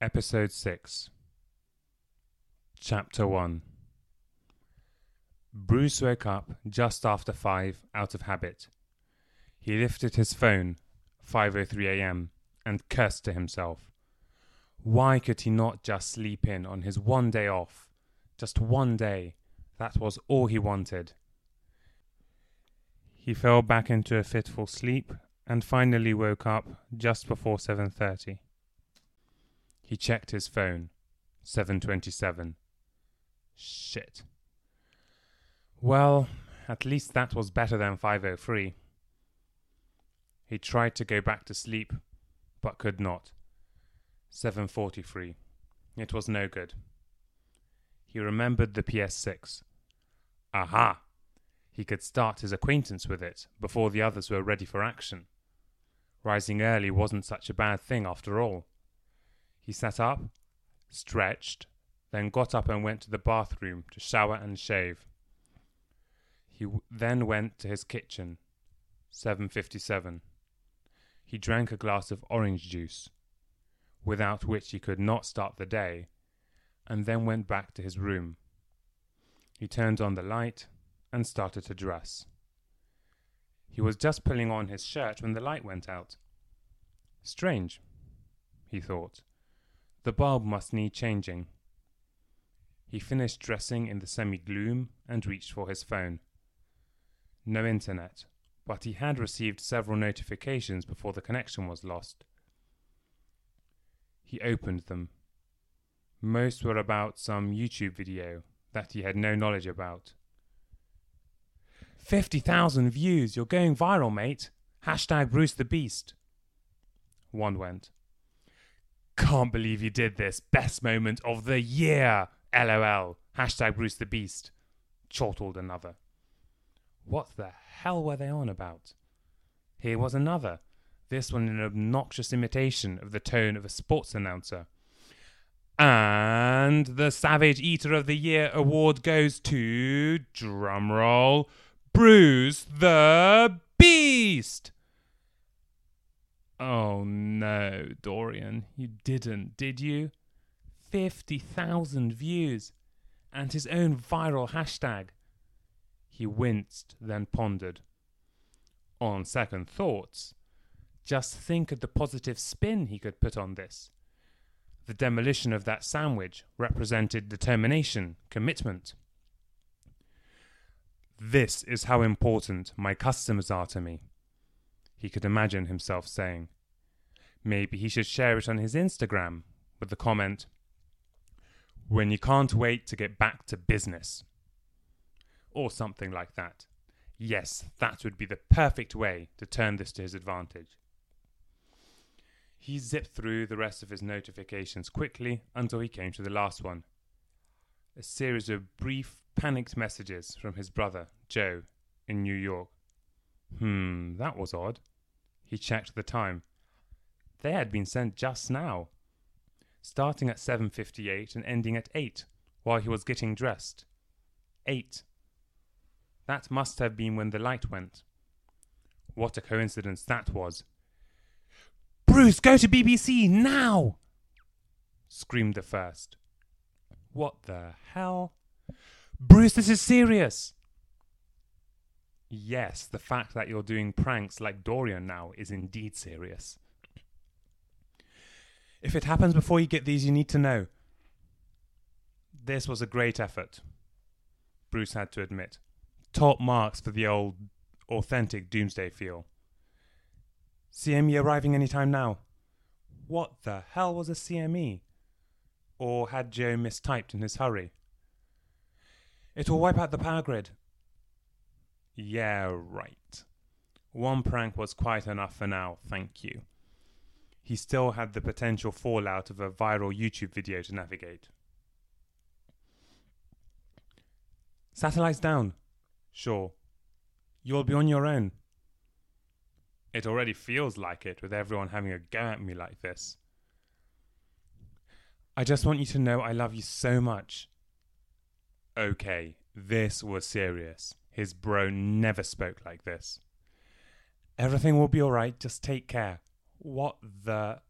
Episode 6 Chapter 1 Bruce woke up just after 5 out of habit. He lifted his phone, 5:03 a.m., and cursed to himself. Why could he not just sleep in on his one day off? Just one day. That was all he wanted. He fell back into a fitful sleep and finally woke up just before 7:30. He checked his phone. 7:27. Shit. Well, at least that was better than 5:03. He tried to go back to sleep, but could not. 7:43. It was no good. He remembered the PS6. Aha! He could start his acquaintance with it before the others were ready for action. Rising early wasn't such a bad thing after all. He sat up, stretched, then got up and went to the bathroom to shower and shave. He w- then went to his kitchen. 7:57. He drank a glass of orange juice, without which he could not start the day, and then went back to his room. He turned on the light and started to dress. He was just pulling on his shirt when the light went out. Strange, he thought. The bulb must need changing. He finished dressing in the semi gloom and reached for his phone. No internet, but he had received several notifications before the connection was lost. He opened them. Most were about some YouTube video that he had no knowledge about. 50,000 views, you're going viral, mate. Hashtag Bruce the Beast. One went. Can't believe you did this. Best moment of the year. LOL. Hashtag Bruce the Beast. Chortled another. What the hell were they on about? Here was another. This one an obnoxious imitation of the tone of a sports announcer. And the Savage Eater of the Year award goes to drumroll Bruce the Beast. Oh no, Dorian, you didn't, did you? 50,000 views and his own viral hashtag. He winced, then pondered. On second thoughts, just think of the positive spin he could put on this. The demolition of that sandwich represented determination, commitment. This is how important my customers are to me, he could imagine himself saying. Maybe he should share it on his Instagram with the comment, When you can't wait to get back to business. Or something like that. Yes, that would be the perfect way to turn this to his advantage. He zipped through the rest of his notifications quickly until he came to the last one. A series of brief, panicked messages from his brother, Joe, in New York. Hmm, that was odd. He checked the time. They had been sent just now, starting at 7:58 and ending at 8 while he was getting dressed. 8. That must have been when the light went. What a coincidence that was. Bruce, go to BBC now! screamed the first. What the hell? Bruce, this is serious! Yes, the fact that you're doing pranks like Dorian now is indeed serious. If it happens before you get these, you need to know. This was a great effort, Bruce had to admit. Top marks for the old, authentic Doomsday feel. CME arriving any time now. What the hell was a CME? Or had Joe mistyped in his hurry? It will wipe out the power grid. Yeah, right. One prank was quite enough for now, thank you. He still had the potential fallout of a viral YouTube video to navigate. Satellites down. Sure. You'll be on your own. It already feels like it with everyone having a go at me like this. I just want you to know I love you so much. Okay, this was serious. His bro never spoke like this. Everything will be alright, just take care. What the.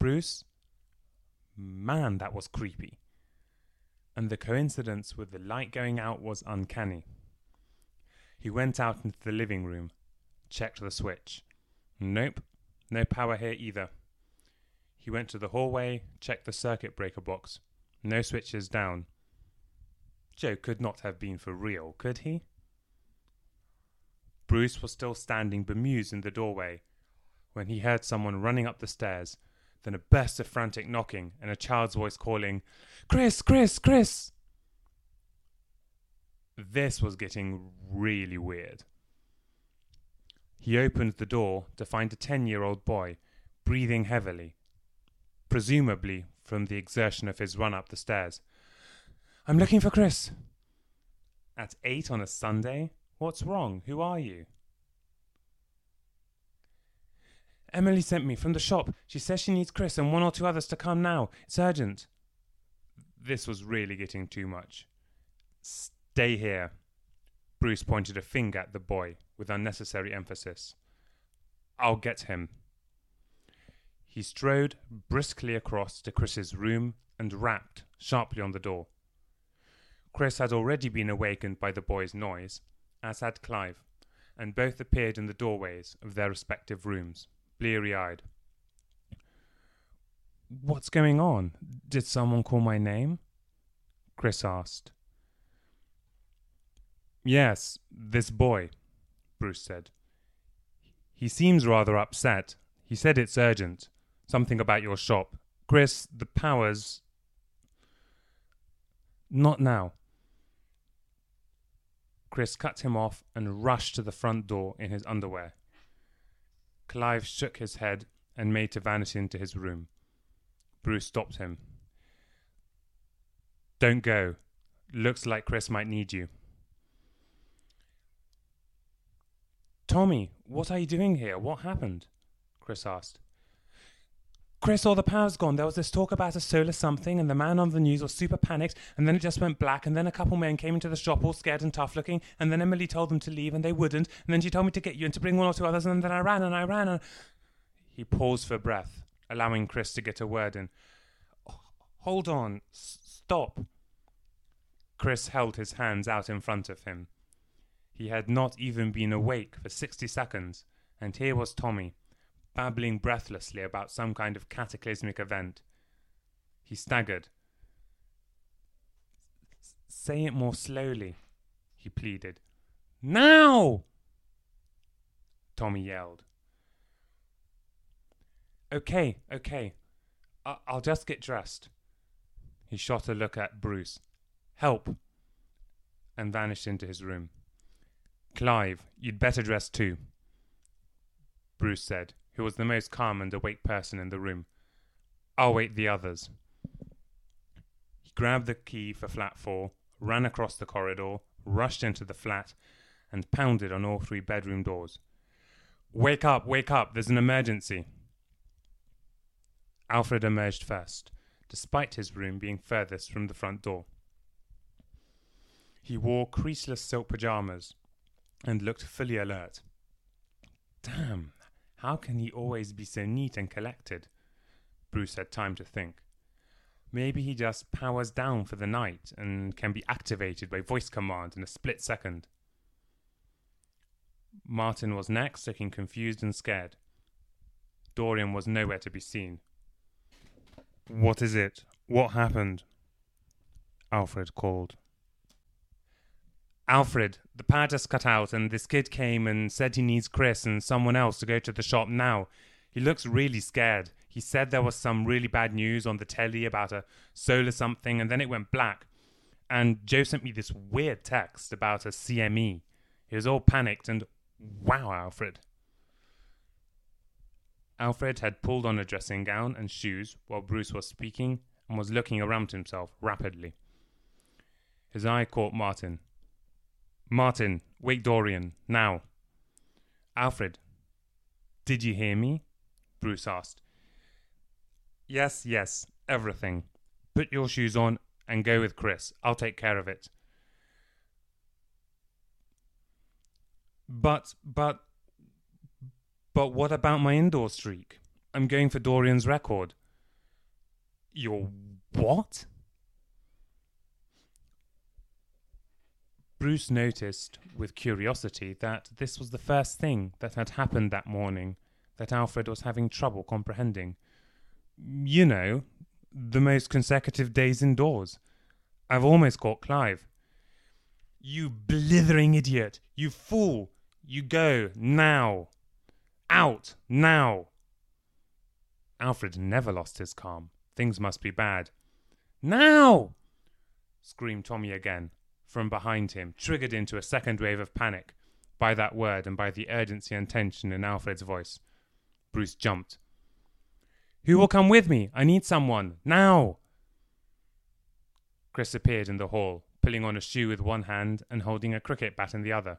Bruce? Man, that was creepy. And the coincidence with the light going out was uncanny. He went out into the living room, checked the switch. Nope, no power here either. He went to the hallway, checked the circuit breaker box. No switches down. Joe could not have been for real, could he? Bruce was still standing bemused in the doorway when he heard someone running up the stairs, then a burst of frantic knocking and a child's voice calling, Chris, Chris, Chris! This was getting really weird. He opened the door to find a ten year old boy breathing heavily, presumably from the exertion of his run up the stairs. I'm looking for Chris. At eight on a Sunday? What's wrong? Who are you? Emily sent me from the shop. She says she needs Chris and one or two others to come now. It's urgent. This was really getting too much. Stay here. Bruce pointed a finger at the boy with unnecessary emphasis. I'll get him. He strode briskly across to Chris's room and rapped sharply on the door. Chris had already been awakened by the boy's noise, as had Clive, and both appeared in the doorways of their respective rooms, bleary eyed. What's going on? Did someone call my name? Chris asked. Yes, this boy, Bruce said. He seems rather upset. He said it's urgent. Something about your shop. Chris, the powers. Not now. Chris cut him off and rushed to the front door in his underwear. Clive shook his head and made to vanish into his room. Bruce stopped him. Don't go. Looks like Chris might need you. Tommy, what are you doing here? What happened? Chris asked. Chris, all the power's gone. There was this talk about a solar something, and the man on the news was super panicked, and then it just went black, and then a couple men came into the shop all scared and tough looking, and then Emily told them to leave, and they wouldn't, and then she told me to get you and to bring one or two others, and then I ran and I ran and. He paused for breath, allowing Chris to get a word in. Hold on. S- stop. Chris held his hands out in front of him. He had not even been awake for sixty seconds, and here was Tommy, babbling breathlessly about some kind of cataclysmic event. He staggered. Say it more slowly, he pleaded. Now! Tommy yelled. Okay, okay. I- I'll just get dressed. He shot a look at Bruce. Help! And vanished into his room. Clive, you'd better dress too, Bruce said, who was the most calm and awake person in the room. I'll wait the others. He grabbed the key for flat four, ran across the corridor, rushed into the flat, and pounded on all three bedroom doors. Wake up, wake up, there's an emergency. Alfred emerged first, despite his room being furthest from the front door. He wore creaseless silk pajamas and looked fully alert. Damn, how can he always be so neat and collected? Bruce had time to think. Maybe he just powers down for the night and can be activated by voice command in a split second. Martin was next, looking confused and scared. Dorian was nowhere to be seen. What is it? What happened? Alfred called. Alfred, the power just cut out, and this kid came and said he needs Chris and someone else to go to the shop now. He looks really scared. He said there was some really bad news on the telly about a solar something, and then it went black. And Joe sent me this weird text about a CME. He was all panicked, and wow, Alfred. Alfred had pulled on a dressing gown and shoes while Bruce was speaking and was looking around himself rapidly. His eye caught Martin. Martin, wake Dorian, now. Alfred, did you hear me? Bruce asked. Yes, yes, everything. Put your shoes on and go with Chris. I'll take care of it. But, but, but what about my indoor streak? I'm going for Dorian's record. Your what? Bruce noticed with curiosity that this was the first thing that had happened that morning that Alfred was having trouble comprehending. You know, the most consecutive days indoors. I've almost caught Clive. You blithering idiot! You fool! You go now! Out now! Alfred never lost his calm. Things must be bad. Now! screamed Tommy again from behind him, triggered into a second wave of panic by that word and by the urgency and tension in Alfred's voice. Bruce jumped. Who will come with me? I need someone. Now! Chris appeared in the hall, pulling on a shoe with one hand and holding a cricket bat in the other.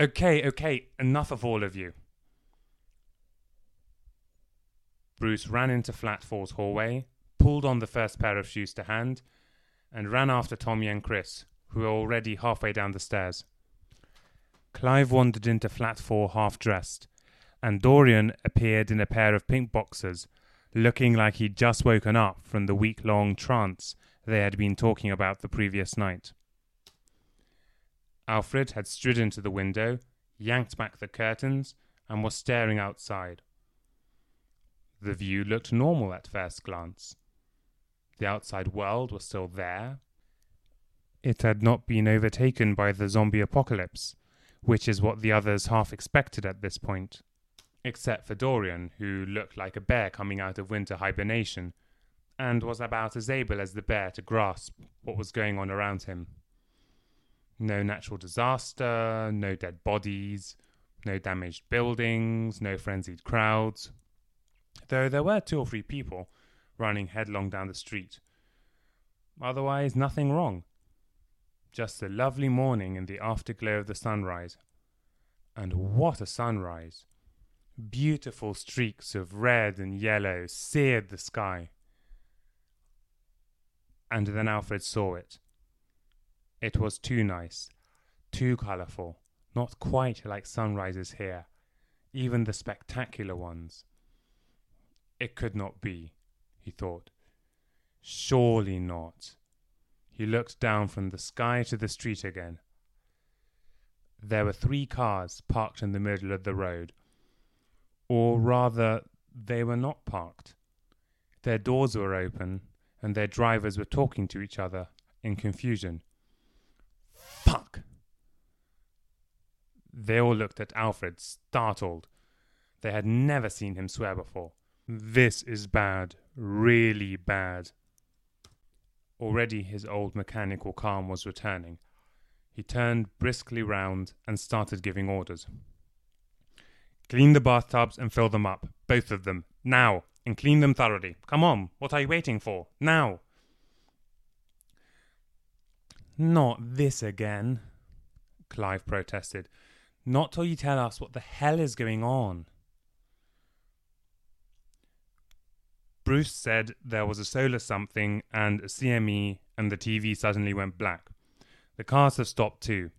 Okay, okay, enough of all of you. Bruce ran into Flat Four's hallway, pulled on the first pair of shoes to hand, and ran after Tommy and Chris, who were already halfway down the stairs. Clive wandered into Flat Four half dressed, and Dorian appeared in a pair of pink boxers, looking like he'd just woken up from the week long trance they had been talking about the previous night. Alfred had stridden to the window, yanked back the curtains, and was staring outside. The view looked normal at first glance. The outside world was still there. It had not been overtaken by the zombie apocalypse, which is what the others half expected at this point. Except for Dorian, who looked like a bear coming out of winter hibernation, and was about as able as the bear to grasp what was going on around him. No natural disaster, no dead bodies, no damaged buildings, no frenzied crowds. Though there were two or three people running headlong down the street. Otherwise, nothing wrong. Just a lovely morning in the afterglow of the sunrise. And what a sunrise! Beautiful streaks of red and yellow seared the sky. And then Alfred saw it. It was too nice, too colourful, not quite like sunrises here, even the spectacular ones. It could not be he thought. Surely not. He looked down from the sky to the street again. There were three cars parked in the middle of the road. Or rather, they were not parked. Their doors were open, and their drivers were talking to each other in confusion. Fuck! They all looked at Alfred, startled. They had never seen him swear before. This is bad, really bad. Already his old mechanical calm was returning. He turned briskly round and started giving orders. Clean the bathtubs and fill them up, both of them, now, and clean them thoroughly. Come on, what are you waiting for? Now! Not this again, Clive protested. Not till you tell us what the hell is going on. Bruce said there was a solar something and a CME, and the TV suddenly went black. The cars have stopped too.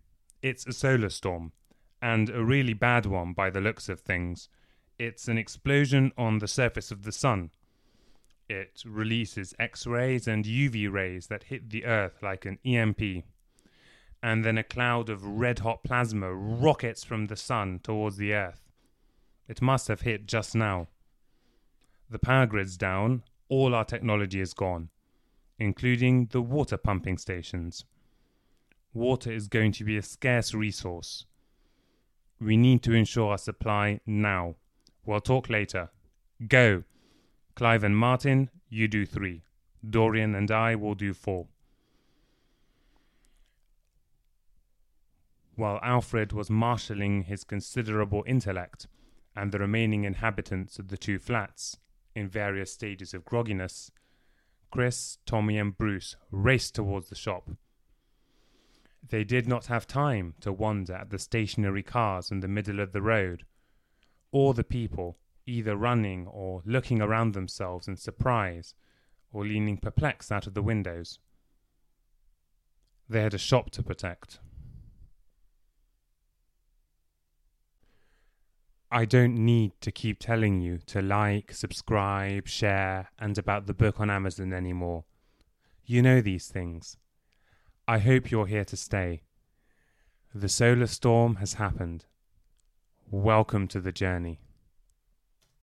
It's a solar storm, and a really bad one by the looks of things. It's an explosion on the surface of the sun. It releases X rays and UV rays that hit the Earth like an EMP. And then a cloud of red hot plasma rockets from the sun towards the Earth. It must have hit just now. The power grid's down, all our technology is gone, including the water pumping stations. Water is going to be a scarce resource. We need to ensure our supply now. We'll talk later. Go. Clive and Martin, you do three. Dorian and I will do four. While Alfred was marshalling his considerable intellect and the remaining inhabitants of the two flats, in various stages of grogginess, Chris, Tommy, and Bruce raced towards the shop. They did not have time to wonder at the stationary cars in the middle of the road, or the people either running or looking around themselves in surprise, or leaning perplexed out of the windows. They had a shop to protect. I don't need to keep telling you to like, subscribe, share, and about the book on Amazon anymore. You know these things. I hope you're here to stay. The solar storm has happened. Welcome to the journey.